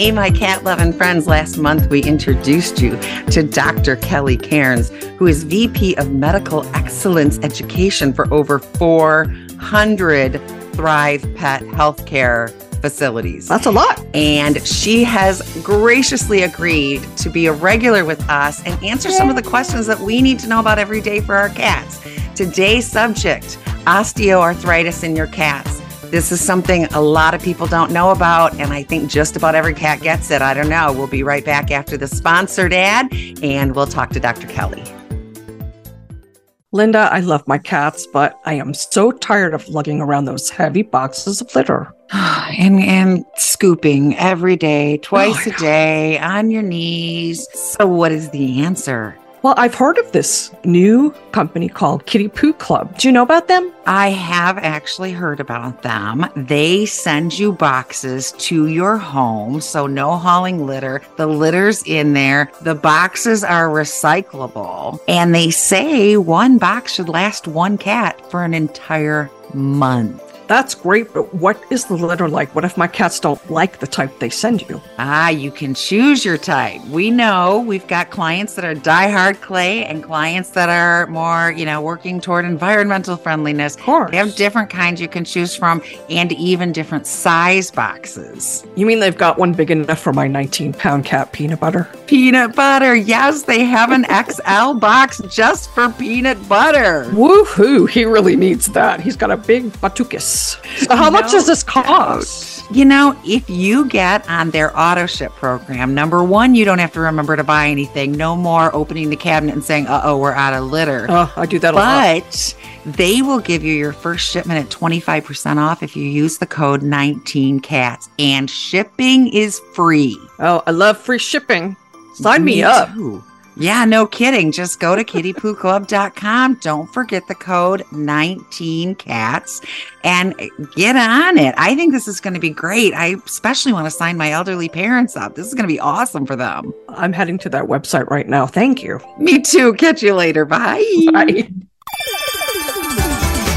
Hey, my cat loving friends. Last month, we introduced you to Dr. Kelly Cairns, who is VP of Medical Excellence Education for over 400 Thrive Pet Healthcare facilities. That's a lot. And she has graciously agreed to be a regular with us and answer some of the questions that we need to know about every day for our cats. Today's subject osteoarthritis in your cats. This is something a lot of people don't know about, and I think just about every cat gets it. I don't know. We'll be right back after the sponsored ad, and we'll talk to Dr. Kelly. Linda, I love my cats, but I am so tired of lugging around those heavy boxes of litter. and and scooping every day, oh, twice Oh, a day, on your knees. So, what is the answer? Well, I've heard of this new company called Kitty Poo Club. Do you know about them? I have actually heard about them. They send you boxes to your home, so no hauling litter. The litter's in there. The boxes are recyclable, and they say one box should last one cat for an entire month. That's great, but what is the litter like? What if my cats don't like the type they send you? Ah, you can choose your type. We know we've got clients that are diehard clay and clients that are more, you know, working toward environmental friendliness. Of course. They have different kinds you can choose from and even different size boxes. You mean they've got one big enough for my 19 pound cat peanut butter? Peanut butter. Yes, they have an XL box just for peanut butter. Woohoo! He really needs that. He's got a big batukus. So how much does this cost? You know, if you get on their auto ship program, number one, you don't have to remember to buy anything. No more opening the cabinet and saying, uh oh, we're out of litter. Oh, I do that a lot. But they will give you your first shipment at 25% off if you use the code 19cats and shipping is free. Oh, I love free shipping. Sign me, up. too. Yeah, no kidding. Just go to kittypooclub.com. Don't forget the code 19cats and get on it. I think this is going to be great. I especially want to sign my elderly parents up. This is going to be awesome for them. I'm heading to that website right now. Thank you. Me too. Catch you later. Bye. Bye.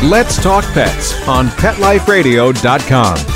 Let's Talk Pets on PetLifeRadio.com.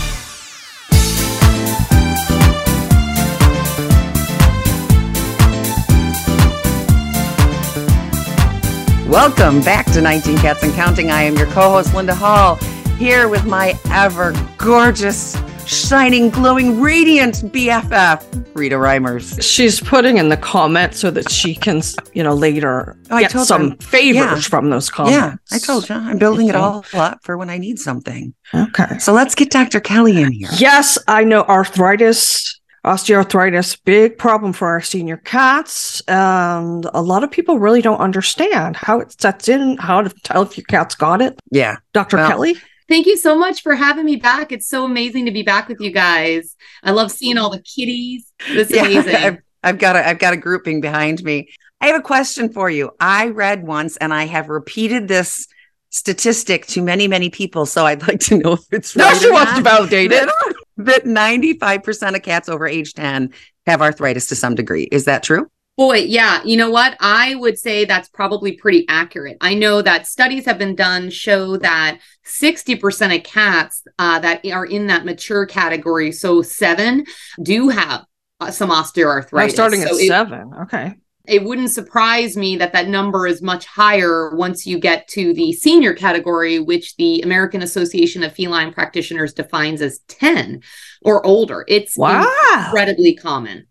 Welcome back to 19 Cats and Counting. I am your co host, Linda Hall, here with my ever gorgeous, shining, glowing, radiant BFF, Rita Reimers. She's putting in the comments so that she can, you know, later Oh, get some favors Yeah. from those comments. Yeah, I told you. I'm building it all up for when I need something. Okay. So let's get Dr. Kelly in here. Yes, I know arthritis, osteoarthritis, big problem for our senior cats. And a lot of people really don't understand how it sets in, how to tell if your cat's got it. Yeah. Dr. Well- Kelly? Thank you so much for having me back. It's so amazing to be back with you guys. I love seeing all the kitties. This is Yeah, amazing. I've, I've got a I've got a grouping behind me. I have a question for you. I read once and I have repeated this statistic to many, many people. So I'd like to know if it's No, right she or wants to validate it. That 95% of cats over age 10 have arthritis to some degree. Is that true? Boy, yeah. You know what? I would say that's probably pretty accurate. I know that studies have been done show that 60% of cats uh, that are in that mature category, so seven, do have uh, some osteoarthritis. We're starting at it- seven. Okay. It wouldn't surprise me that that number is much higher once you get to the senior category, which the American Association of Feline Practitioners defines as 10 or older. It's Wow. incredibly common.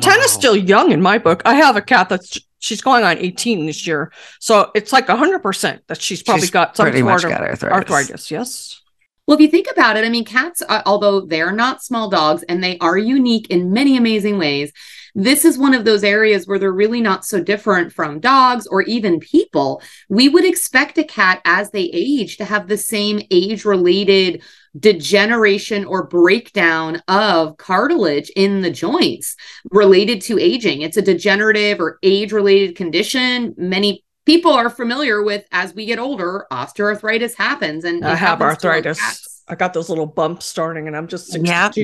10 is still young in my book. I have a cat that's she's going on 18 this year. So it's like 100% that she's probably She's got some pretty sort much of got arthritis. arthritis. Yes. Well, if you think about it, I mean, cats, uh, although they're not small dogs and they are unique in many amazing ways, this is one of those areas where they're really not so different from dogs or even people. We would expect a cat as they age to have the same age related degeneration or breakdown of cartilage in the joints related to aging. It's a degenerative or age related condition. Many people are familiar with as we get older, osteoarthritis happens. And I have happens to our arthritis. Cats. I got those little bumps starting, and I'm just 62.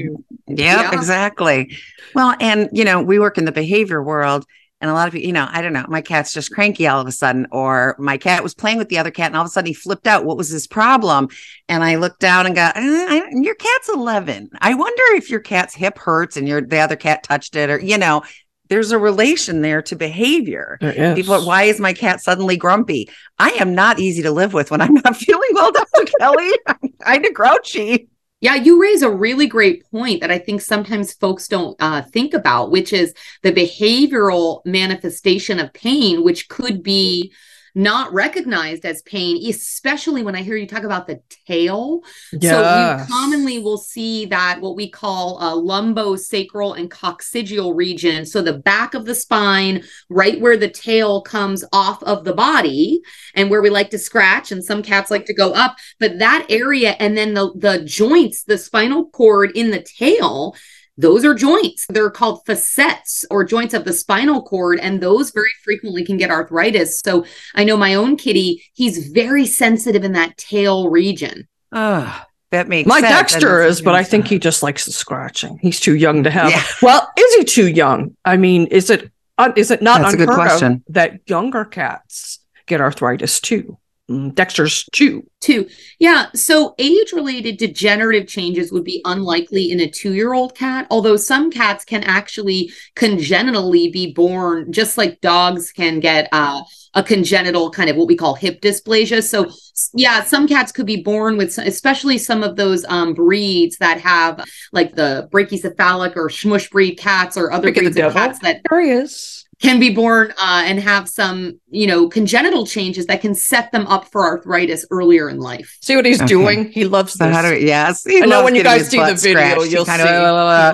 Yep. Yep, Yeah. exactly. Well, and you know, we work in the behavior world, and a lot of people, you know, I don't know, my cat's just cranky all of a sudden, or my cat was playing with the other cat, and all of a sudden he flipped out. What was his problem? And I looked down and go, "Uh, I, "Your cat's 11. I wonder if your cat's hip hurts and your the other cat touched it, or you know." There's a relation there to behavior. There is. People, why is my cat suddenly grumpy? I am not easy to live with when I'm not feeling well, Dr. Kelly. I'm kind of grouchy. Yeah, you raise a really great point that I think sometimes folks don't uh, think about, which is the behavioral manifestation of pain, which could be not recognized as pain, especially when I hear you talk about the tail. So Yes. you commonly will see that what we call a lumbosacral and coccygeal region. So the back of the spine, right where the tail comes off of the body, and where we like to scratch, and some cats like to go up. But that area, and then the the joints, the spinal cord in the tail. Those are joints. They're called facets or joints of the spinal cord, and those very frequently can get arthritis. So I know my own kitty, he's very sensitive in that tail region. Oh, that makes My sense. Dexter is, but I think he just likes the scratching. He's too young to have. Yeah. Well, is he too young? I mean, is it uh, is it not That's a good unheard of question. that younger cats get arthritis too? Mm, Dexter's two. Two. Yeah. So age related degenerative changes would be unlikely in a two year old cat, although some cats can actually congenitally be born, just like dogs can get uh, a congenital kind of what we call hip dysplasia. So, yeah, some cats could be born with, especially some of those um, breeds that have like the brachycephalic or smush breed cats or other breeds of cats that is. Can be born uh, and have some, you know, congenital changes that can set them up for arthritis earlier in life. See what he's Okay. doing? He loves So this. how do we, yes. he I know when you guys see the video, scratched. You'll kind see of,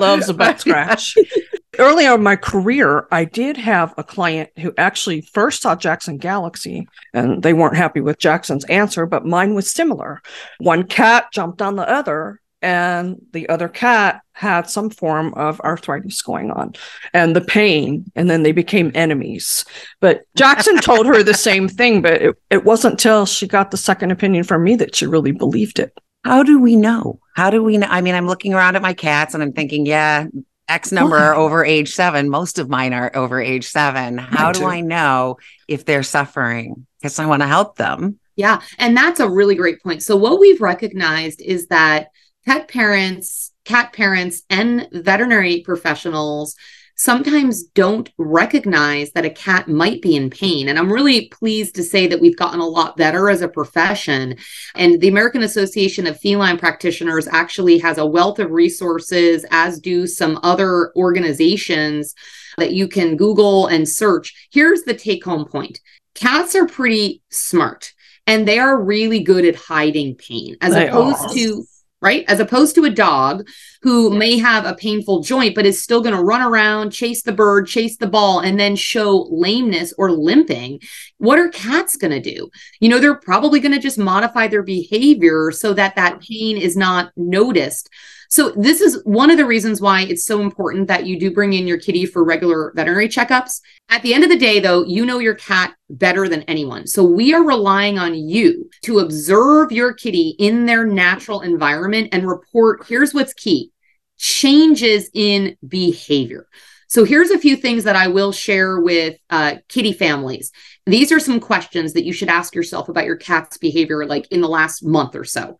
he loves a butt scratch. Earlier in my career, I did have a client who actually first saw Jackson Galaxy, and they weren't happy with Jackson's answer, but mine was similar. One cat jumped on the other, and the other cat had some form of arthritis going on and the pain, and then they became enemies. But Jackson told her the same thing, but it, it wasn't till she got the second opinion from me that she really believed it. How do we know? How do we know? I mean, I'm looking around at my cats and I'm thinking, yeah, X number are over age seven. Most of mine are over age seven. How do too. I know if they're suffering? Because I want to help them. Yeah. And that's a really great point. So, what we've recognized is that pet parents, cat parents, and veterinary professionals sometimes don't recognize that a cat might be in pain. And I'm really pleased to say that we've gotten a lot better as a profession. And the American Association of Feline Practitioners actually has a wealth of resources, as do some other organizations that you can Google and search. Here's the take home point cats are pretty smart and they are really good at hiding pain as They opposed are. to right? As opposed to a dog who may have a painful joint but is still going to run around chase the bird chase the ball and then show lameness or limping what are cats going to do? You know they're probably going to just modify their behavior so that that pain is not noticed so this is one of the reasons why it's so important that you do bring in your kitty for regular veterinary checkups. At the end of the day though, you know your cat better than anyone. So we are relying on you to observe your kitty in their natural environment and report here's what's key. Changes in behavior. So here's a few things that I will share with uh, kitty families. These are some questions that you should ask yourself about your cat's behavior like in the last month or so.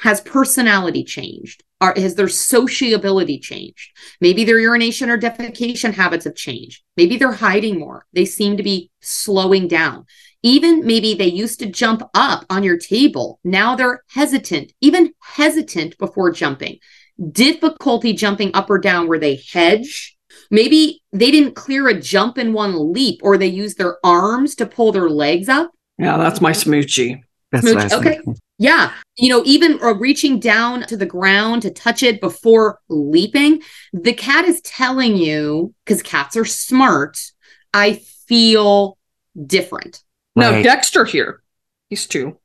Has personality changed? Are, has their sociability changed? Maybe their urination or defecation habits have changed. Maybe they're hiding more. They seem to be slowing down. Even maybe they used to jump up on your table. Now they're hesitant, even hesitant before jumping. Difficulty jumping up or down where they hedge. Maybe they didn't clear a jump in one leap or they use their arms to pull their legs up. Yeah, that's my smoochie. That's Smooch, what okay. thinking. Yeah. You know, even uh, reaching down to the ground to touch it before leaping, the cat is telling you, because cats are smart, I feel different. Now, Dexter here, he's two.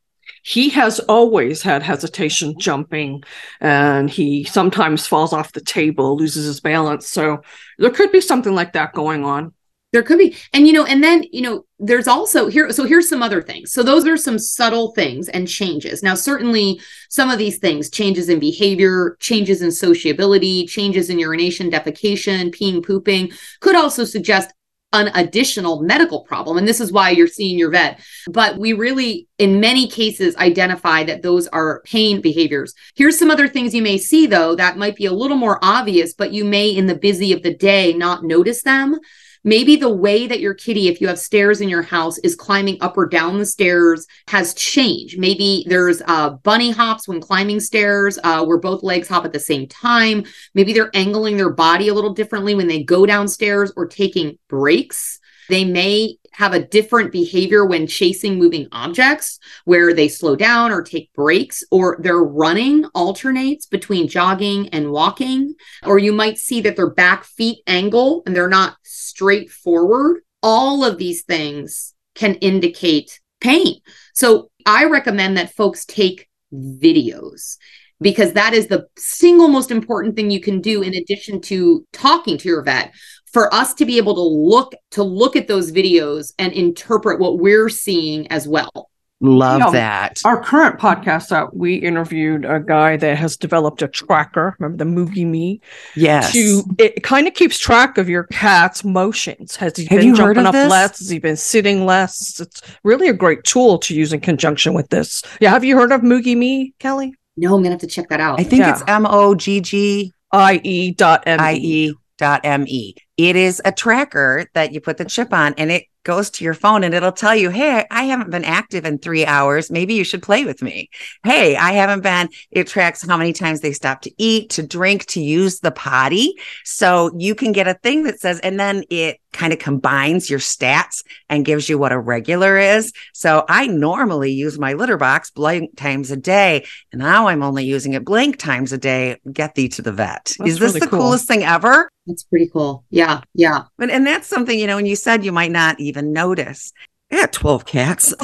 He has always had hesitation jumping, and he sometimes falls off the table, loses his balance. So there could be something like that going on. There could be. And you know, and then, you know, there's also here so here's some other things. So those are some subtle things and changes. Now, certainly some of these things, changes in behavior, changes in sociability, changes in urination, defecation, peeing, pooping could also suggest an additional medical problem. And this is why you're seeing your vet. But we really, in many cases, identify that those are pain behaviors. Here's some other things you may see, though, that might be a little more obvious, but you may, in the busy of the day, not notice them. Maybe the way that your kitty, if you have stairs in your house, is climbing up or down the stairs has changed. Maybe there's uh, bunny hops when climbing stairs uh, where both legs hop at the same time. Maybe they're angling their body a little differently when they go downstairs or taking breaks. They may have a different behavior when chasing moving objects, where they slow down or take breaks, or their running alternates between jogging and walking. Or you might see that their back feet angle and they're not straight forward. All of these things can indicate pain. So I recommend that folks take videos because that is the single most important thing you can do in addition to talking to your vet for us to be able to look to look at those videos and interpret what we're seeing as well Love You know, that. Our current podcast that we interviewed a guy that has developed a tracker. Remember the Moggie Me? Yes. To it kind of keeps track of your cat's motions. Has he Have been you heard jumping of up this? less? Has he been sitting less? It's really a great tool to use in conjunction with this. Yeah, have you heard of Moggie Me, Kelly? No i'm gonna have to check that out I think Yeah. it's M O G G IE dot M I E dot M E. It is a tracker that you put the chip on and it goes to your phone and it'll tell you, Hey, I haven't been active in three hours. Maybe you should play with me. Hey, I haven't been. It tracks how many times they stop to eat, to drink, to use the potty. So you can get a thing that says, and then it kind of combines your stats and gives you what a regular is. So I normally use my litter box blank times a day. And now I'm only using it blank times a day. Get thee to the vet. That's is this really the cool. coolest thing ever? that's pretty cool yeah yeah But and that's something, you know, when you said you might not even notice. I got 12 cats.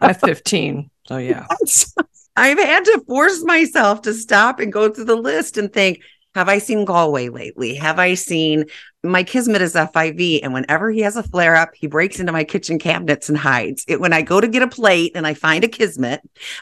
I have 15. So yeah. I've had to force myself to stop and go through the list and think, have I seen Galway lately? Have I seen my Kismet is FIV? And whenever he has a flare up, he breaks into my kitchen cabinets and hides. It when I go to get a plate and I find a Kismet,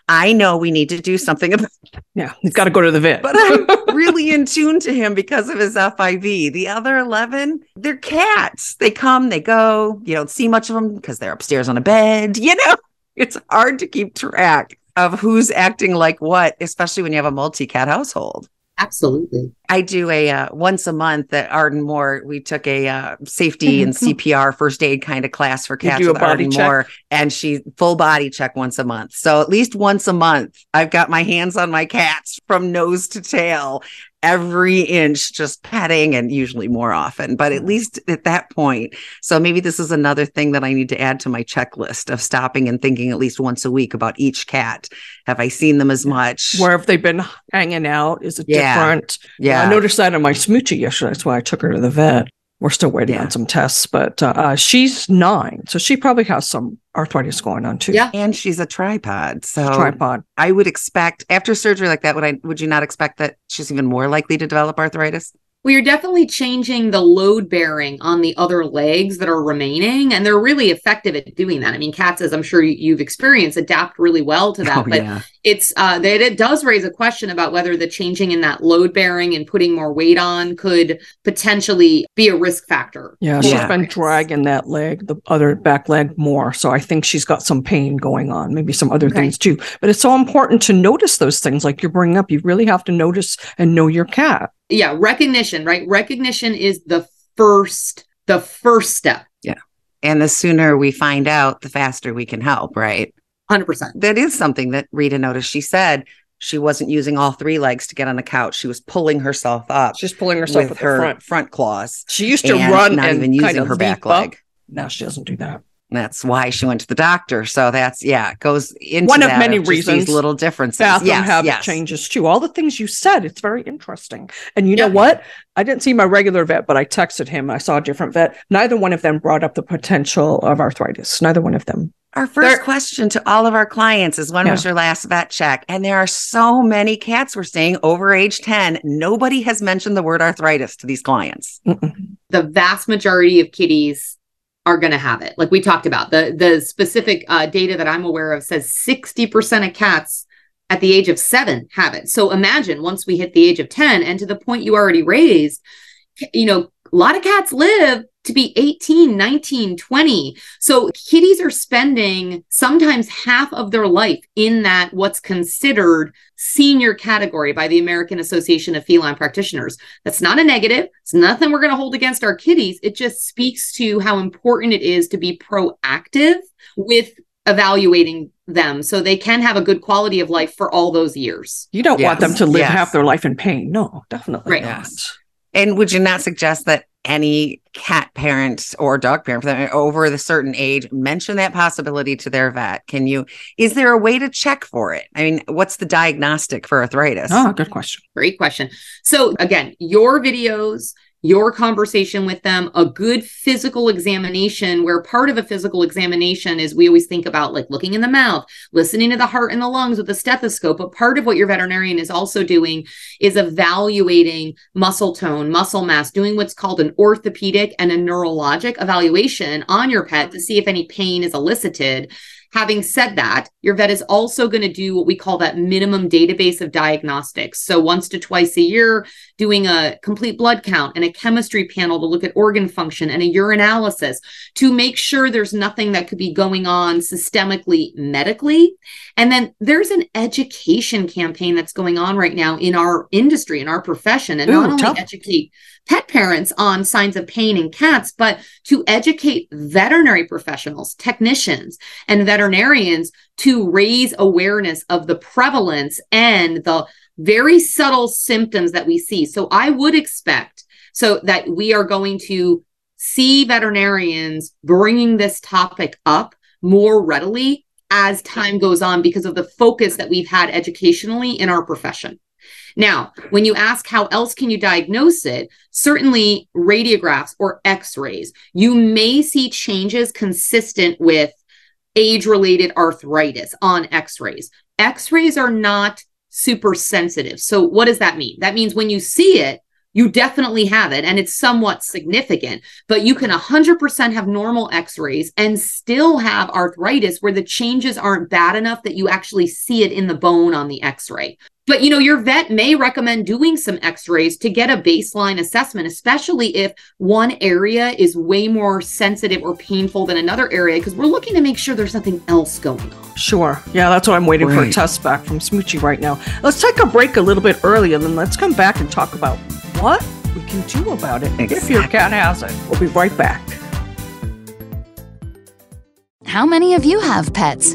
I know we need to do something about it. Yeah. he's got to go to the vet. but I'm really in tune to him because of his FIV. The other 11, they're cats. They come, they go. You don't see much of them because they're upstairs on a bed. You know, it's hard to keep track of who's acting like what, especially when you have a multi cat household. Absolutely I do a uh, once a month at Arden Moore. We took a uh, safety and CPR first aid kind of class for cats with Arden check? Moore, and she full body check once a month. So at least once a month, I've got my hands on my cats from nose to tail, every inch, just petting, and usually more often. But at mm. least at that point, so maybe this is another thing that I need to add to my checklist of stopping and thinking at least once a week about each cat. Have I seen them as much? Where have they been hanging out? Is it Yeah. different? yeah, I noticed that in my smoochie yesterday. That's why I took her to the vet. We're still waiting Yeah. on some tests, but uh, uh, she's nine, so she probably has some arthritis going on too. Yeah. and she's a tripod. So tripod. I would expect after surgery like that, would I would you not expect that she's even more likely to develop arthritis? Well you're definitely changing the load bearing on the other legs that are remaining and they're really effective at doing that i mean cats as i'm sure you, you've experienced adapt really well to that but yeah. it's uh that it does raise a question about whether the changing in that load bearing and putting more weight on could potentially be a risk factor Yeah, for she's Yeah. been dragging that leg, the other back leg more. So I think she's got some pain going on, maybe some other Okay. things too. But it's so important to notice those things like you're bringing up. You really have to notice and know your cat. Yeah recognition right recognition is the first the first step yeah And the sooner we find out, the faster we can help, right? 100% That is something that Rita noticed. She said she wasn't using all three legs to get on the couch. She was pulling herself up She's pulling herself with with her front. front claws. She used to and run not and even kind using of her back leap up. leg. Now she doesn't do that. That's why she went to the doctor. So that's yeah, it goes into One of that many just reasons. These little differences. Bathroom yes, habit yes. changes too. All the things you said, it's very interesting. And you know what? I didn't see my regular vet, but I texted him. I saw a different vet. Neither one of them brought up the potential of arthritis. Neither one of them. Our first There- question to all of our clients is when Yeah. was your last vet check? And there are so many cats we're seeing over age 10. Nobody has mentioned the word arthritis to these clients. Mm-mm. the vast majority of kitties are going to have it. Like we talked about, the the specific uh, data that I'm aware of says 60% of cats at the age of seven have it. So imagine once we hit the age of 10, and to the point you already raised, you know, a lot of cats live to be 18, 19, 20. So kitties are spending sometimes half of their life in that what's considered senior category by the American Association of Feline Practitioners. That's not a negative. It's nothing we're going to hold against our kitties. It just speaks to how important it is to be proactive with evaluating them so they can have a good quality of life for all those years. You don't want them to live yes. half their life in pain. No, definitely Right. not. Yes. And would you not suggest that any cat parent or dog parent for that over the certain age mention that possibility to their vet? Can you, is there a way to check for it? I mean, what's the diagnostic for arthritis? Oh, good question. Great question. So, again, your videos, your conversation with them, a good physical examination, where part of a physical examination is we always think about like looking in the mouth, listening to the heart and the lungs with a stethoscope. But part of what your veterinarian is also doing is evaluating muscle tone, muscle mass, doing what's called an orthopedic and a neurologic evaluation on your pet to mm-hmm. see if any pain is elicited. Having said that, your vet is also going to do what we call that minimum database of diagnostics. So, once to twice a year, doing a complete blood count and a chemistry panel to look at organ function and a urinalysis to make sure there's nothing that could be going on systemically medically. And then there's an education campaign that's going on right now in our industry, in our profession, and not Ooh, only tell- educate pet parents on signs of pain in cats, but to educate veterinary professionals, technicians, and veterinarians to raise awareness of the prevalence and the very subtle symptoms that we see. So I would expect so that we are going to see veterinarians bringing this topic up more readily as time goes on because of the focus that we've had educationally in our profession. Now, when you ask how else can you diagnose it, certainly radiographs or x-rays, you may see changes consistent with age-related arthritis on x-rays. X-rays are not super sensitive. So what does that mean? That means when you see it, you definitely have it and it's somewhat significant, but you can 100% have normal x rays and still have arthritis where the changes aren't bad enough that you actually see it in the bone on the x ray. But you know, your vet may recommend doing some x rays to get a baseline assessment, especially if one area is way more sensitive or painful than another area, because we're looking to make sure there's nothing else going on. Sure. Yeah, that's what I'm waiting for a test back from Smoochie right now. Let's take a break a little bit earlier, then let's come back and talk about what we can do about it if your cat has it. We'll be right back. How many of you have pets?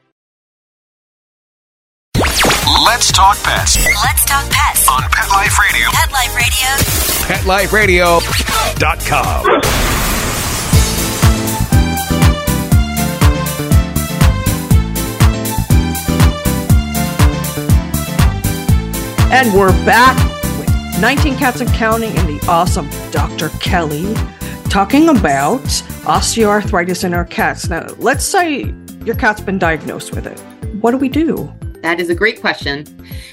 Let's talk pets Let's talk pets. on Pet Life Radio. Pet Life Radio. PetLifeRadio.com. And we're back with 19 Cats and Counting and the awesome Dr. Kelly talking about osteoarthritis in our cats. Now, let's say your cat's been diagnosed with it. What do we do? That is a great question.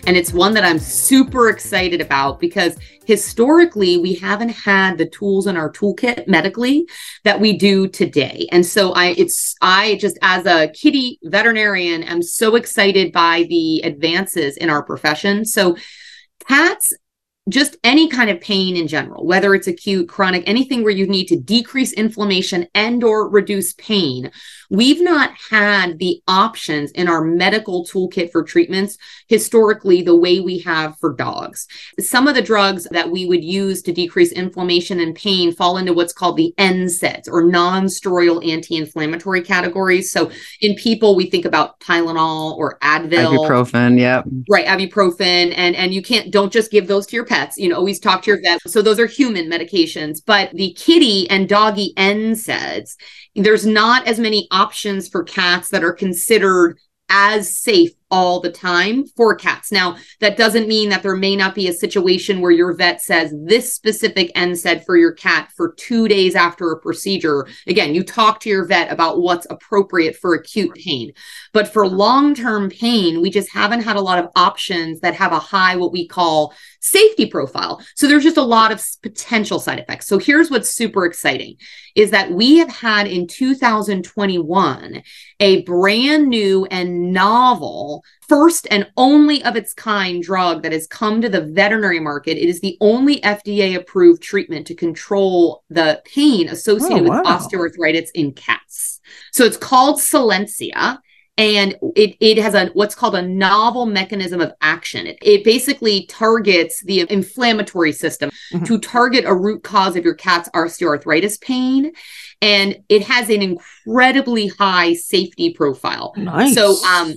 And it's one that I'm super excited about because historically we haven't had the tools in our toolkit medically that we do today. And so I it's I just as a kitty veterinarian am so excited by the advances in our profession. So cats just any kind of pain in general whether it's acute chronic anything where you need to decrease inflammation and or reduce pain we've not had the options in our medical toolkit for treatments historically the way we have for dogs. Some of the drugs that we would use to decrease inflammation and pain fall into what's called the NSAIDs or non-steroidal anti-inflammatory categories. So in people we think about Tylenol or Advil. Ibuprofen yep. Right ibuprofen and and you can't don't just give those to your pets you know always talk to your vet. So those are human medications but the kitty and doggy NSAIDs there's not as many options for cats that are considered as safe all the time for cats. Now, that doesn't mean that there may not be a situation where your vet says this specific NSAID for your cat for two days after a procedure. Again, you talk to your vet about what's appropriate for acute pain. But for long term pain, we just haven't had a lot of options that have a high, what we call safety profile. So there's just a lot of potential side effects. So here's what's super exciting is that we have had in 2021 a brand new and novel first and only of its kind drug that has come to the veterinary market. It is the only FDA approved treatment to control the pain associated oh, wow. with osteoarthritis in cats. So it's called Solensia and it, it has a what's called a novel mechanism of action it, it basically targets the inflammatory system mm-hmm. to target a root cause of your cat's osteoarthritis pain and it has an incredibly high safety profile nice. so um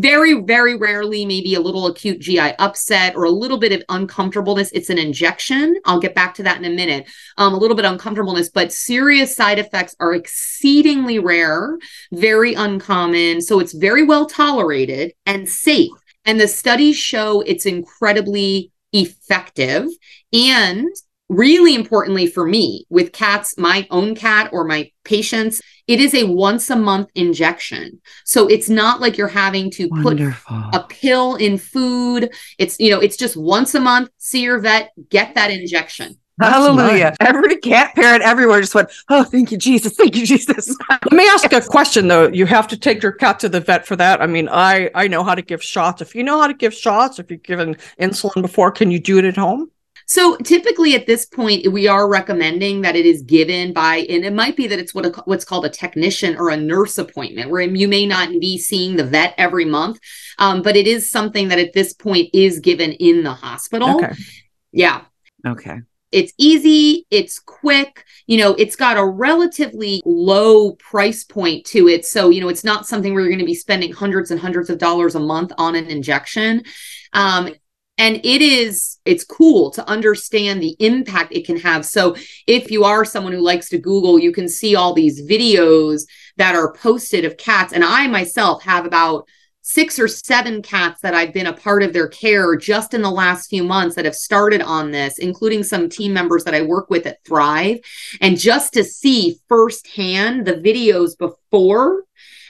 very very rarely maybe a little acute gi upset or a little bit of uncomfortableness. It's an injection. I'll get back to that in a minute. Um, a little bit uncomfortableness but serious side effects are exceedingly rare very uncommon. So it's very well tolerated and safe. And the studies show it's incredibly effective. And really importantly for me with cats my own cat or my patients it is a once a month injection so it's not like you're having to Wonderful. put a pill in food it's you know it's just once a month see your vet get that injection Hallelujah. Every cat parent everywhere just went, Oh, thank you, Jesus. Thank you, Jesus. Let me ask a question though. You have to take your cat to the vet for that. I mean, I I know how to give shots. If you know how to give shots, if you've given insulin before, can you do it at home? So typically at this point, we are recommending that it is given by, and it might be that it's what a, what's called a technician or a nurse appointment, where you may not be seeing the vet every month, um, but it is something that at this point is given in the hospital. Okay. Yeah. Okay. It's easy, it's quick, you know, it's got a relatively low price point to it. So, you know, it's not something where you're going to be spending hundreds and hundreds of dollars a month on an injection. Um, and it is it's cool to understand the impact it can have. So if you are someone who likes to google you can see all these videos that are posted of cats. And i myself have about six or seven cats that i've been a part of their care just in the last few months that have started on this including some team members that i work with at thrive. And just to see firsthand the videos before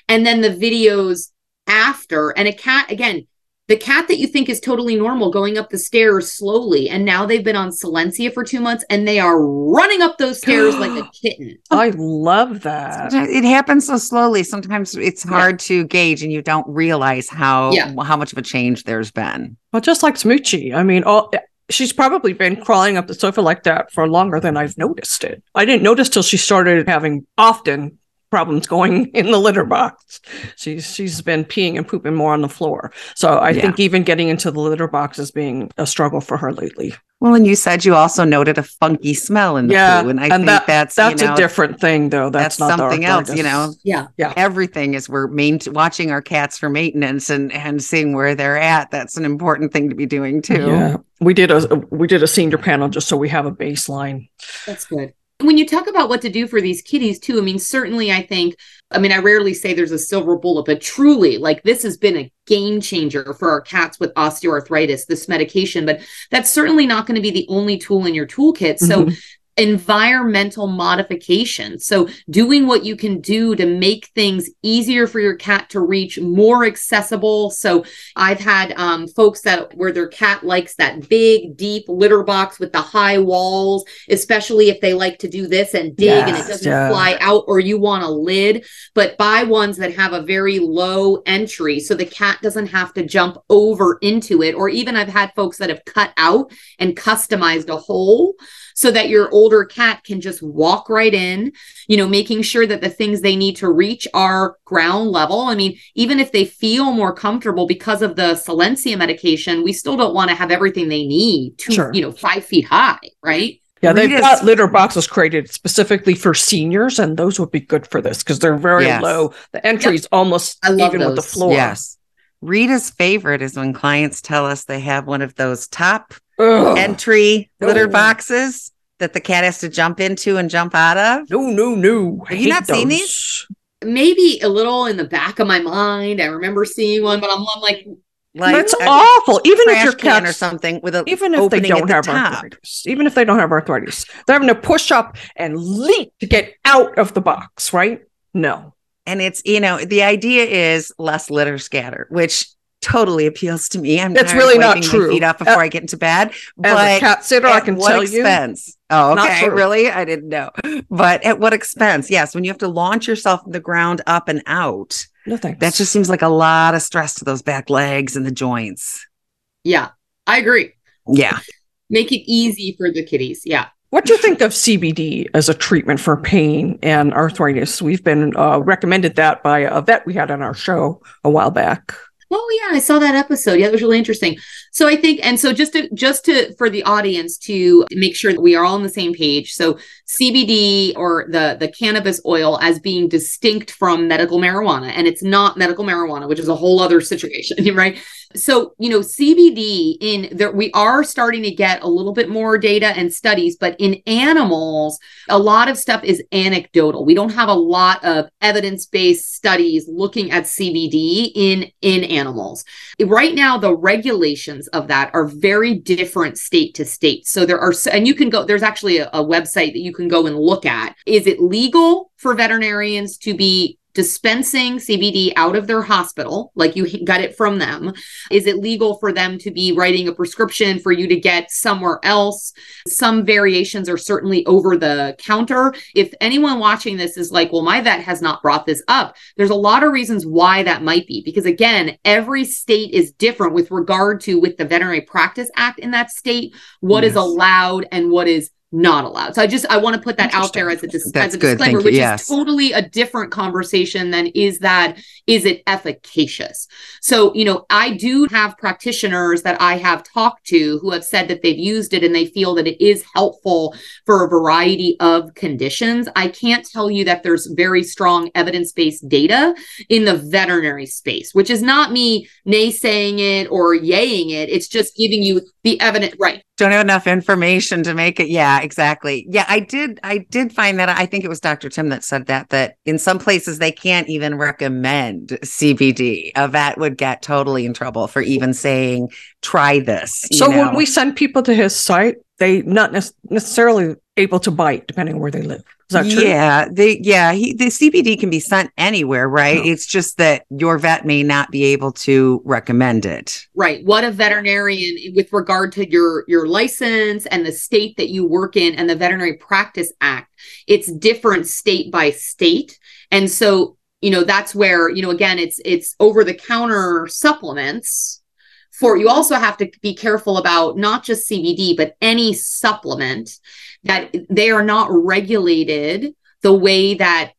and then the videos after. And a cat again the cat that you think is totally normal going up the stairs slowly and now they've been on Solensia for two months and they are running up those stairs like a kitten i love that it happens so slowly sometimes it's hard yeah. to gauge and you don't realize how yeah. how much of a change there's been well just like smoochie i mean all she's probably been crawling up the sofa like that for longer than I've noticed it. I didn't notice till she started having often problems going in the litter box. She's she's been peeing and pooping more on the floor. So I yeah. think even getting into the litter box is being a struggle for her lately. Well, and you said you also noted a funky smell in the yeah, poo, and I and think that, that's that's you know, a different thing, though. That's, that's something else. You know, yeah, yeah. Everything is we're main watching our cats for maintenance and and seeing where they're at. That's an important thing to be doing too. Yeah, we did a we did a senior panel just so we have a baseline. That's good when you talk about what to do for these kitties too i mean certainly i think i mean i rarely say there's a silver bullet but truly like this has been a game changer for our cats with osteoarthritis this medication but that's certainly not going to be the only tool in your toolkit so mm-hmm. Environmental modification. So, doing what you can do to make things easier for your cat to reach, more accessible. So, I've had um, folks that where their cat likes that big, deep litter box with the high walls, especially if they like to do this and dig yes, and it doesn't yeah. fly out, or you want a lid, but buy ones that have a very low entry so the cat doesn't have to jump over into it. Or even I've had folks that have cut out and customized a hole so that your older cat can just walk right in, you know, making sure that the things they need to reach are ground level. I mean, even if they feel more comfortable because of the Solensia medication, we still don't want to have everything they need to, sure. you know, five feet high, right? Yeah, they've Rita's, got litter boxes created specifically for seniors, and those would be good for this because they're very yes. low. The entry is yep. almost even those. with the floor. Yes. Rita's favorite is when clients tell us they have one of those top Ugh. entry litter boxes that the cat has to jump into and jump out of? No, no, no. Have you not those. seen these? Maybe a little in the back of my mind. I remember seeing one, but I'm, I'm like, like that's awful. Even if your cat or something with a even if they don't have arthritis, even if they don't have arthritis, they're having to push up and leap to get out of the box, right? No. And it's you know the idea is less litter scatter, which totally appeals to me. I'm it's really not true. feet off before uh, I get into bed. But as a cat sitter, I can tell expense? you. Oh, okay. Really? I didn't know. But at what expense? Yes, when you have to launch yourself from the ground up and out. No thanks. That just seems like a lot of stress to those back legs and the joints. Yeah, I agree. Yeah. Make it easy for the kitties. Yeah. What do you think of CBD as a treatment for pain and arthritis? We've been uh, recommended that by a vet we had on our show a while back. Oh yeah, I saw that episode. Yeah, it was really interesting. So I think, and so just to just to for the audience to make sure that we are all on the same page. So CBD or the the cannabis oil as being distinct from medical marijuana, and it's not medical marijuana, which is a whole other situation, right? So you know cbd in there we are starting to get a little bit more data and studies but in animals a lot of stuff is anecdotal. We don't have a lot of evidence-based studies looking at cbd in in animals. Right now the regulations of that are very different state to state. So there are and you can go there's actually a, a website that you can go and look at. Is it legal for veterinarians to be dispensing CBD out of their hospital, like you got it from them? Is it legal for them to be writing a prescription for you to get somewhere else? Some variations are certainly over the counter. If anyone watching this is like, well, my vet has not brought this up, there's a lot of reasons why that might be. Because again, every state is different with regard to, with the Veterinary Practice Act in that state, what yes. is allowed and what is not allowed. So I just I want to put that out there as a dis- as a disclaimer, which yes. is totally a different conversation than is that is it efficacious? So you know I do have practitioners that I have talked to who have said that they've used it and they feel that it is helpful for a variety of conditions. I can't tell you that there's very strong evidence based data in the veterinary space, which is not me naysaying it or yaying it. It's just giving you the evidence right don't have enough information to make it yeah exactly yeah i did i did find that i think it was dr tim that said that that in some places they can't even recommend cbd a vet would get totally in trouble for even saying try this so know? when we send people to his site they not ne- necessarily able to bite depending on where they live Is that true? yeah, the yeah, he, the CBD can be sent anywhere, right? Oh. It's just that your vet may not be able to recommend it. Right. What a veterinarian with regard to your your license and the state that you work in and the Veterinary Practice Act, it's different state by state. And so, you know, that's where, you know, again, it's it's over the counter supplements for you also have to be careful about not just CBD, but any supplement that they are not regulated the way that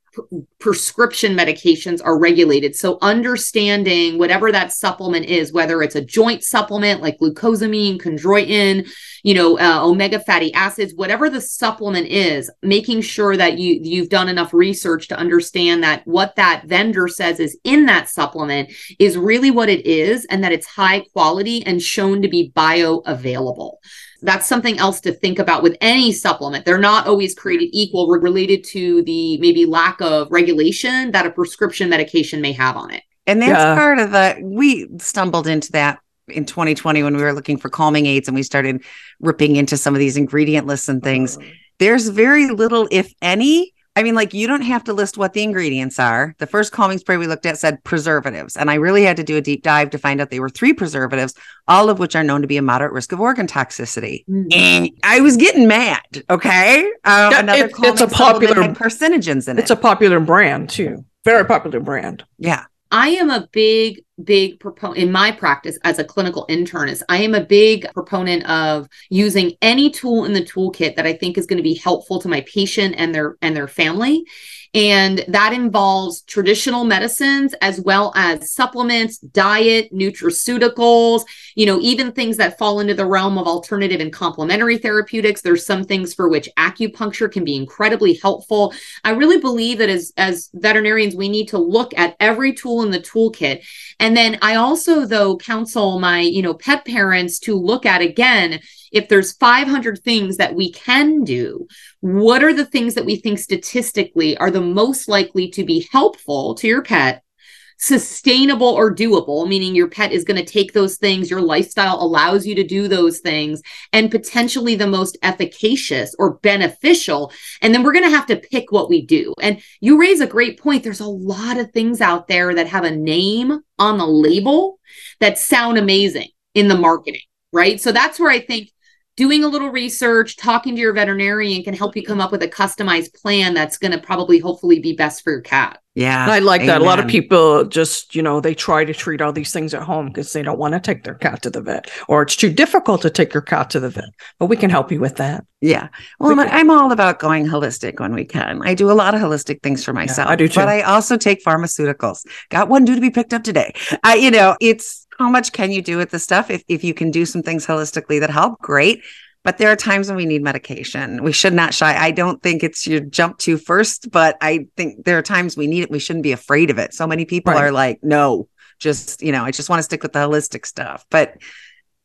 prescription medications are regulated. So understanding whatever that supplement is, whether it's a joint supplement like glucosamine, chondroitin, you know, uh, omega fatty acids, whatever the supplement is, making sure that you you've done enough research to understand that what that vendor says is in that supplement is really what it is and that it's high quality and shown to be bioavailable that's something else to think about with any supplement. They're not always created equal related to the maybe lack of regulation that a prescription medication may have on it. And that's yeah. part of the, we stumbled into that in 2020 when we were looking for calming aids and we started ripping into some of these ingredient lists and things. Uh-huh. there's very little, if any. I mean, like you don't have to list what the ingredients are. The first calming spray we looked at said preservatives, and I really had to do a deep dive to find out they were three preservatives, all of which are known to be a moderate risk of organ toxicity. Mm. And I was getting mad. Okay, um, Yeah, another it- it's a popular- had carcinogens in it. It's a popular brand too. Very popular brand. yeah. I am a big, big proponent in my practice as a clinical internist. I am a big proponent of using any tool in the toolkit that I think is going to be helpful to my patient and their and their family. And that involves traditional medicines as well as supplements, diet, nutraceuticals, you know, even things that fall into the realm of alternative and complementary therapeutics. There's some things for which acupuncture can be incredibly helpful. I really believe that as as veterinarians, we need to look at every tool in the toolkit. And then I also, though, counsel my, you know, pet parents to look at again if there's 500 things that we can do, what are the things that we think statistically are the most likely to be helpful to your pet? Sustainable or doable, meaning your pet is going to take those things, your lifestyle allows you to do those things, and potentially the most efficacious or beneficial. And then we're going to have to pick what we do. And you raise a great point. There's a lot of things out there that have a name on the label that sound amazing in the marketing, right? So that's where I think doing a little research, talking to your veterinarian can help you come up with a customized plan that's going to probably hopefully be best for your cat. Yeah. And I like that. A lot of people just, you know, they try to treat all these things at home because they don't want to take their cat to the vet or it's too difficult to take your cat to the vet. But we can help you with that. Yeah. Well, We I'm- all about going holistic when we can. I do a lot of holistic things for myself. I do too. But I also take pharmaceuticals. Got one due to be picked up today. I, you know, it's how much can you do with the stuff? If, if you can do some things holistically that help, great. But there are times when we need medication. We should not shy. I don't think it's your jump to first, but I think there are times we need it. We shouldn't be afraid of it. So many people Right. are like, no, just, you know, I just want to stick with the holistic stuff. But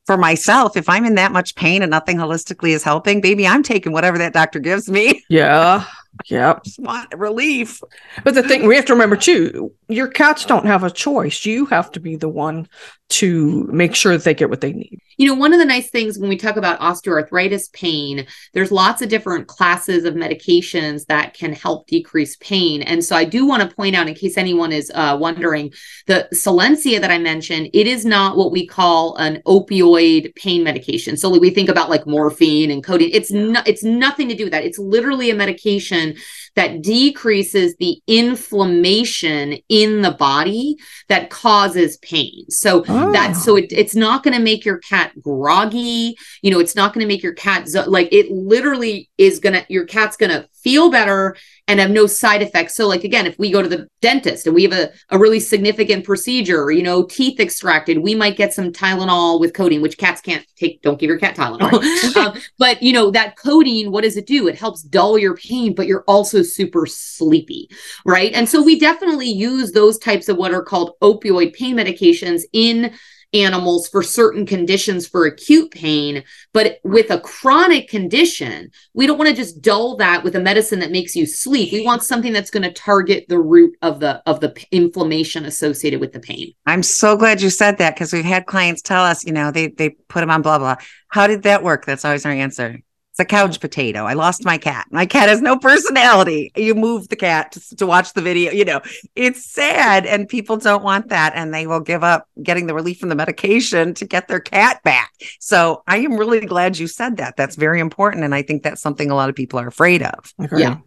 for myself, if I'm in that much pain and nothing holistically is helping, baby, I'm taking whatever that doctor gives me. Yeah. Yep. Just want relief. But the thing we have to remember too, your cats don't have a choice. You have to be the one to make sure that they get what they need. You know, one of the nice things when we talk about osteoarthritis pain, there's lots of different classes of medications that can help decrease pain. And so I do want to point out, in case anyone is uh, wondering, the Solensia that I mentioned, it is not what we call an opioid pain medication. So we think about like morphine and codeine. It's not. It's nothing to do with that. It's literally a medication that decreases the inflammation in the body that causes pain. So Oh. that so it, it's not going to make your cat groggy you know it's not going to make your cat zo- like it literally is going to your cat's going to feel better and have no side effects. So like again if we go to the dentist and we have a, a really significant procedure you know teeth extracted we might get some tylenol with codeine which cats can't take. Don't give your cat tylenol. Um, but you know that codeine what does it do? It helps dull your pain but you're also super sleepy right? And so we definitely use those types of what are called opioid pain medications in animals for certain conditions for acute pain but with a chronic condition we don't want to just dull that with a medicine that makes you sleep we want something that's going to target the root of the of the inflammation associated with the pain I'm so glad you said that because we've had clients tell us, you know, they they put them on blah blah. How did that work? That's always our answer. It's a couch potato. I lost my cat. My cat has no personality. You move the cat to, to watch the video. You know, it's sad, and people don't want that, and they will give up getting the relief from the medication to get their cat back. So I am really glad you said that. That's very important, and I think that's something a lot of people are afraid of. Okay. Yeah.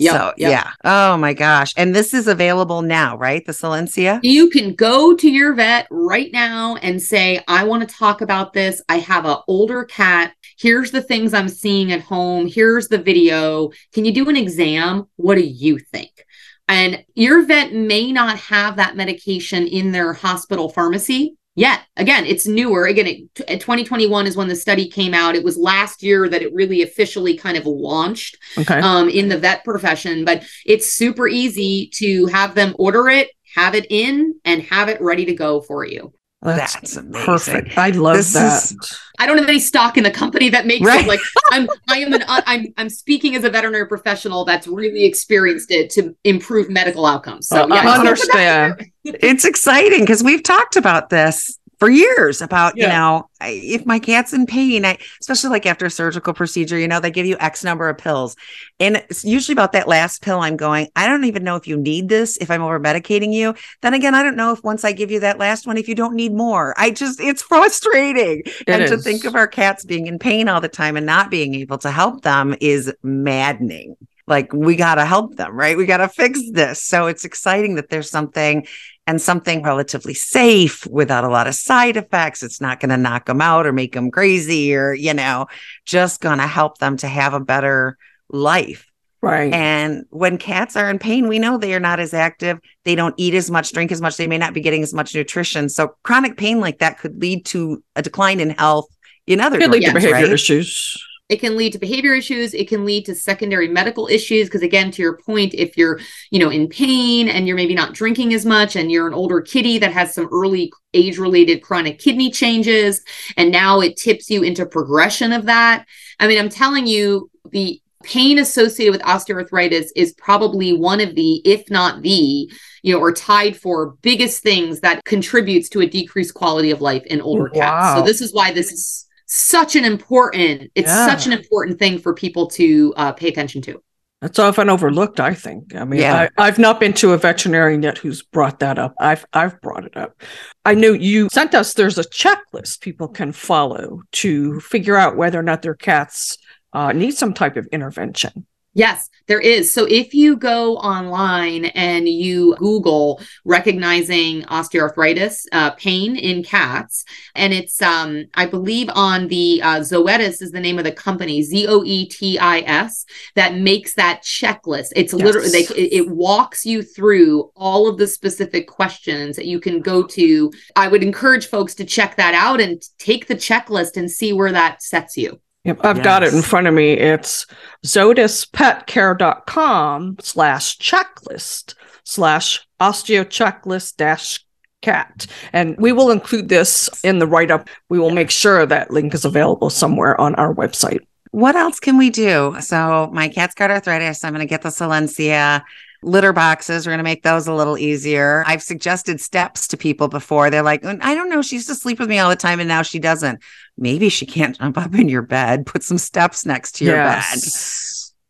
Yep, so yep. yeah. Oh my gosh. And this is available now, right? The Solensia. You can go to your vet right now and say, I want to talk about this. I have an older cat. Here's the things I'm seeing at home. Here's the video. Can you do an exam? What do you think? And your vet may not have that medication in their hospital pharmacy yet. Again, it's newer. Again, it, 2021 is when the study came out. It was last year that it really officially kind of launched Okay. um, in the vet profession, but it's super easy to have them order it, have it in, and have it ready to go for you. That's, That's amazing. perfect. I love This that. is- I don't have any stock in the company that makes Right. it. Like I'm, I am an, uh, I'm, I'm speaking as a veterinary professional that's really experienced it to improve medical outcomes. So Uh, yeah, I check it out. understand. it's exciting because we've talked about this for years about, you know, if my cat's in pain, I, especially like after a surgical procedure, you know, they give you X number of pills. And it's usually about that last pill, I'm going, I don't even know if you need this, if I'm over medicating you. Then again, I don't know if once I give you that last one, if you don't need more. I just, it's frustrating. and to think of our cats being in pain all the time and not being able to help them is maddening. Like, we got to help them, right? We got to fix this. So it's exciting that there's something and something relatively safe without a lot of side effects. It's not going to knock them out or make them crazy or, you know, just going to help them to have a better life. Right. And when cats are in pain, we know they are not as active. They don't eat as much, drink as much. They may not be getting as much nutrition. So chronic pain like that could lead to a decline in health in other Could lead to behavior right? issues. It can lead to behavior issues. It can lead to secondary medical issues because again to your point if you're you know in pain and you're maybe not drinking as much and you're an older kitty that has some early age related chronic kidney changes and now it tips you into progression of that i mean i'm telling you the pain associated with osteoarthritis is probably one of the if not the you know or tied for biggest things that contributes to a decreased quality of life in older cats. So this is why this is such an important it's Yeah. such an important thing for people to uh, pay attention to That's often overlooked, I think. I mean, Yeah. I, I've not been to a veterinarian yet who's brought that up. I've I've brought it up. I know you sent us. There's a checklist people can follow to figure out whether or not their cats uh, need some type of intervention. Yes, there is. So if you go online and you Google recognizing osteoarthritis uh, pain in cats, and it's um I believe on the uh, Zoetis is the name of the company Z O E T I S that makes that checklist. It's literally they, it, it walks you through all of the specific questions that you can go to. I would encourage folks to check that out and take the checklist and see where that sets you. Yep, I've got it in front of me. It's zoetispetcare.com slash checklist slash osteochecklist dash cat. And we will include this in the write up. We will make sure that link is available somewhere on our website. What else can we do? So my cat's got arthritis. I'm going to get the Solensia litter boxes. We're going to make those a little easier. I've suggested steps to people before. They're like, I don't know. She used to sleep with me all the time and now she doesn't. Maybe she can't jump up in your bed. Put some steps next to your bed.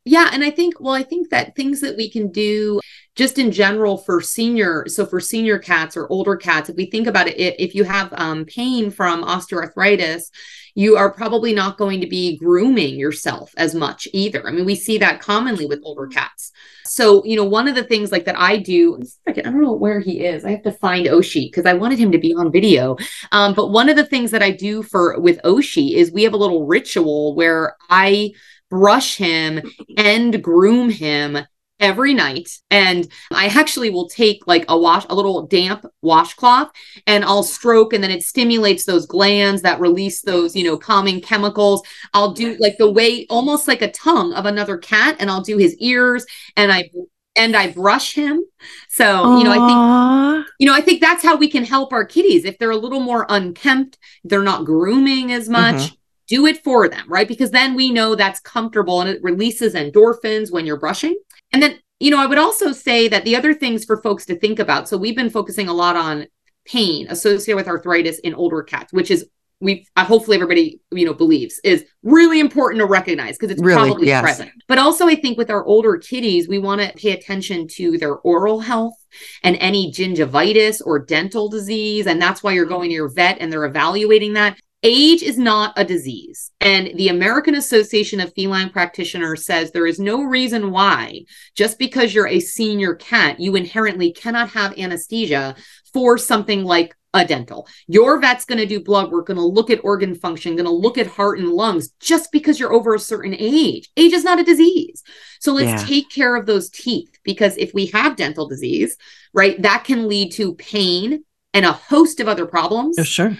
Yeah, and I think well, I think that things that we can do just in general for senior, so for senior cats or older cats, if we think about it, if you have um, pain from osteoarthritis, you are probably not going to be grooming yourself as much either. I mean, we see that commonly with older cats. So, you know, one of the things like that I do, I don't know where he is. I have to find Oshi because I wanted him to be on video. Um, but one of the things that I do for with Oshi is we have a little ritual where I brush him and groom him every night and i actually will take like a wash a little damp washcloth and i'll stroke and then it stimulates those glands that release those you know calming chemicals i'll do like the way almost like a tongue of another cat and i'll do his ears and i and i brush him so you know i think you know, I think that's how we can help our kitties. If they're a little more unkempt, they're not grooming as mm-hmm. much, do it for them, right? Because then we know that's comfortable and it releases endorphins when you're brushing. And then, you know, I would also say that the other things for folks to think about. So we've been focusing a lot on pain associated with arthritis in older cats, which is we uh, hopefully everybody you know believes is really important to recognize because it's Really, probably yes. present. But also I think with our older kitties, we want to pay attention to their oral health and any gingivitis or dental disease. And that's why you're going to your vet and they're evaluating that. Age is not a disease. And the American Association of Feline Practitioners says there is no reason why, just because you're a senior cat, you inherently cannot have anesthesia for something like a dental. Your vet's going to do blood work, going to look at organ function, going to look at heart and lungs just because you're over a certain age. Age is not a disease. So let's Yeah. take care of those teeth because if we have dental disease, right, that can lead to pain and a host of other problems Yeah, sure.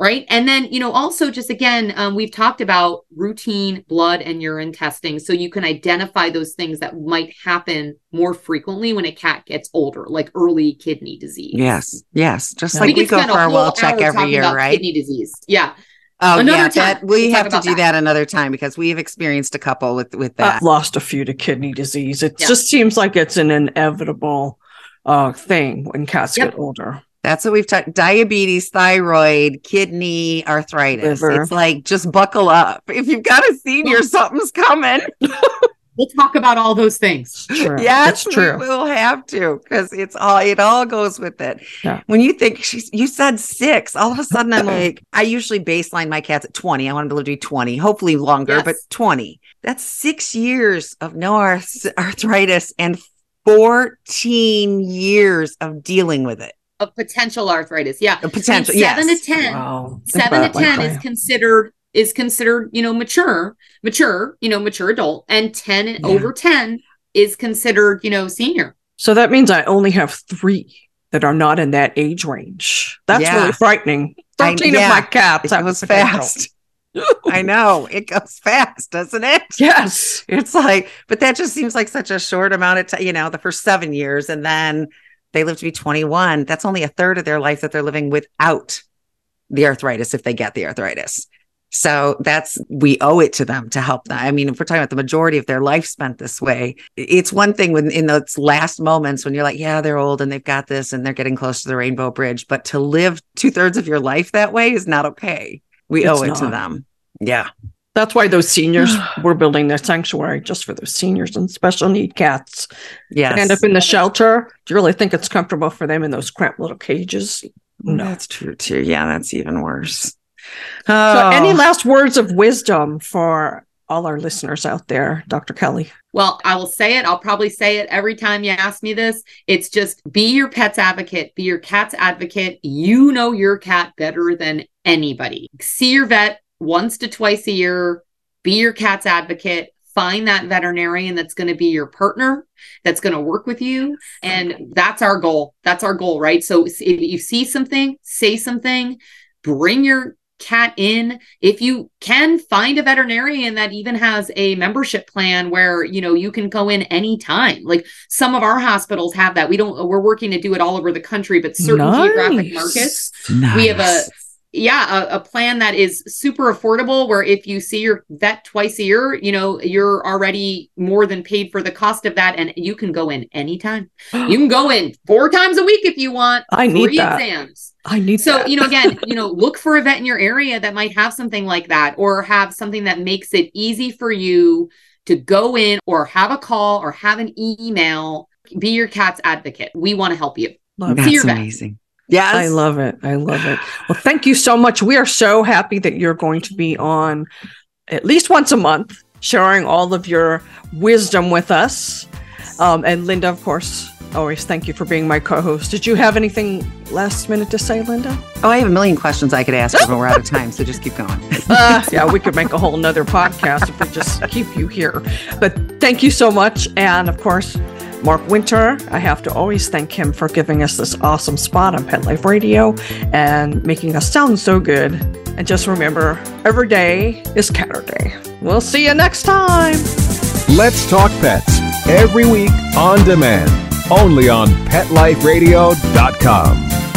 Right and then you know also just again um, we've talked about routine blood and urine testing so you can identify those things that might happen more frequently when a cat gets older like early kidney disease Yes. Yes. Just Yeah. like we could go for a for our whole well check every year, right? kidney disease yeah Oh Another yeah, time, that we we can have to do that. that another time because we have experienced a couple with with that. I've lost a few to kidney disease. It Yeah. just seems like it's an inevitable uh, thing when cats Yep. get older. That's what we've talked diabetes, thyroid, kidney, arthritis. Liver. It's like just buckle up. If you've got a senior, something's coming. We'll talk about all those things. True. Yes, That's true. we will have to because it's all it all goes with it. Yeah. When you think she's you said six, all of a sudden I'm like, I usually baseline my cats at 20. I want them to live to be 20, hopefully longer, Yes. but 20. That's six years of no arth- arthritis and 14 years of dealing with it. Of potential arthritis. Yeah. The potential, I mean, seven yes. to 10. Wow. Seven about to ten is considered is considered you know mature mature you know mature adult and 10 and Yeah. over 10 is considered you know senior So that means I only have three that are not in that age range. That's Yeah. really frightening. I- 13 yeah. of my cats It was fast. I know it goes fast, doesn't it? Yes. It's like, but that just seems like such a short amount of time, you know, the first seven years, and then they live to be 21. That's only a third of their life that they're living without the arthritis if they get the arthritis. So that's, we owe it to them to help them. I mean, if we're talking about the majority of their life spent this way, it's one thing when in those last moments when you're like, yeah, they're old and they've got this and they're getting close to the rainbow bridge, but to live two thirds of your life that way is not okay. We It's owe it to them. Yeah. That's why those seniors, we're building their sanctuary just for those seniors and special need cats. Yes. End up in the shelter. Do you really think it's comfortable for them in those cramped little cages? No. That's true too. Yeah, that's even worse. So, Oh, any last words of wisdom for all our listeners out there, Dr. Kelly? well i will say it i'll probably say it every time you ask me this it's just be your pet's advocate be your cat's advocate you know your cat better than anybody see your vet once to twice a year be your cat's advocate find that veterinarian that's going to be your partner that's going to work with you. And that's our goal. That's our goal right? So if you see something say something bring your cat in. If you can find a veterinarian that even has a membership plan where you know you can go in anytime. Like some of our hospitals have that. We don't we're working to do it all over the country but certain geographic Nice. markets we have a yeah a, a plan that is super affordable where if you see your vet twice a year you know you're already more than paid for the cost of that and you can go in anytime you can go in four times a week if you want I need that. exams I need so that. you know again you know look for a vet in your area that might have something like that or have something that makes it easy for you to go in or have a call or have an email be your cat's advocate we want to help you Love See That's your vet. amazing. Yes. I love it. I love it. Well, thank you so much. We are so happy that you're going to be on at least once a month, sharing all of your wisdom with us. Um, and Linda, of course, always thank you for being my co-host. Did you have anything last minute to say, Linda? Oh, I have a million questions I could ask but we're out of time. So just keep going. Uh, yeah, we could make a whole nother podcast if we just keep you here. But thank you so much. And of course, Mark Winter, I have to always thank him for giving us this awesome spot on Pet Life Radio and making us sound so good. And just remember, every day is Catter Day. We'll see you next time. Let's Talk Pets every week on demand, only on PetLifeRadio.com.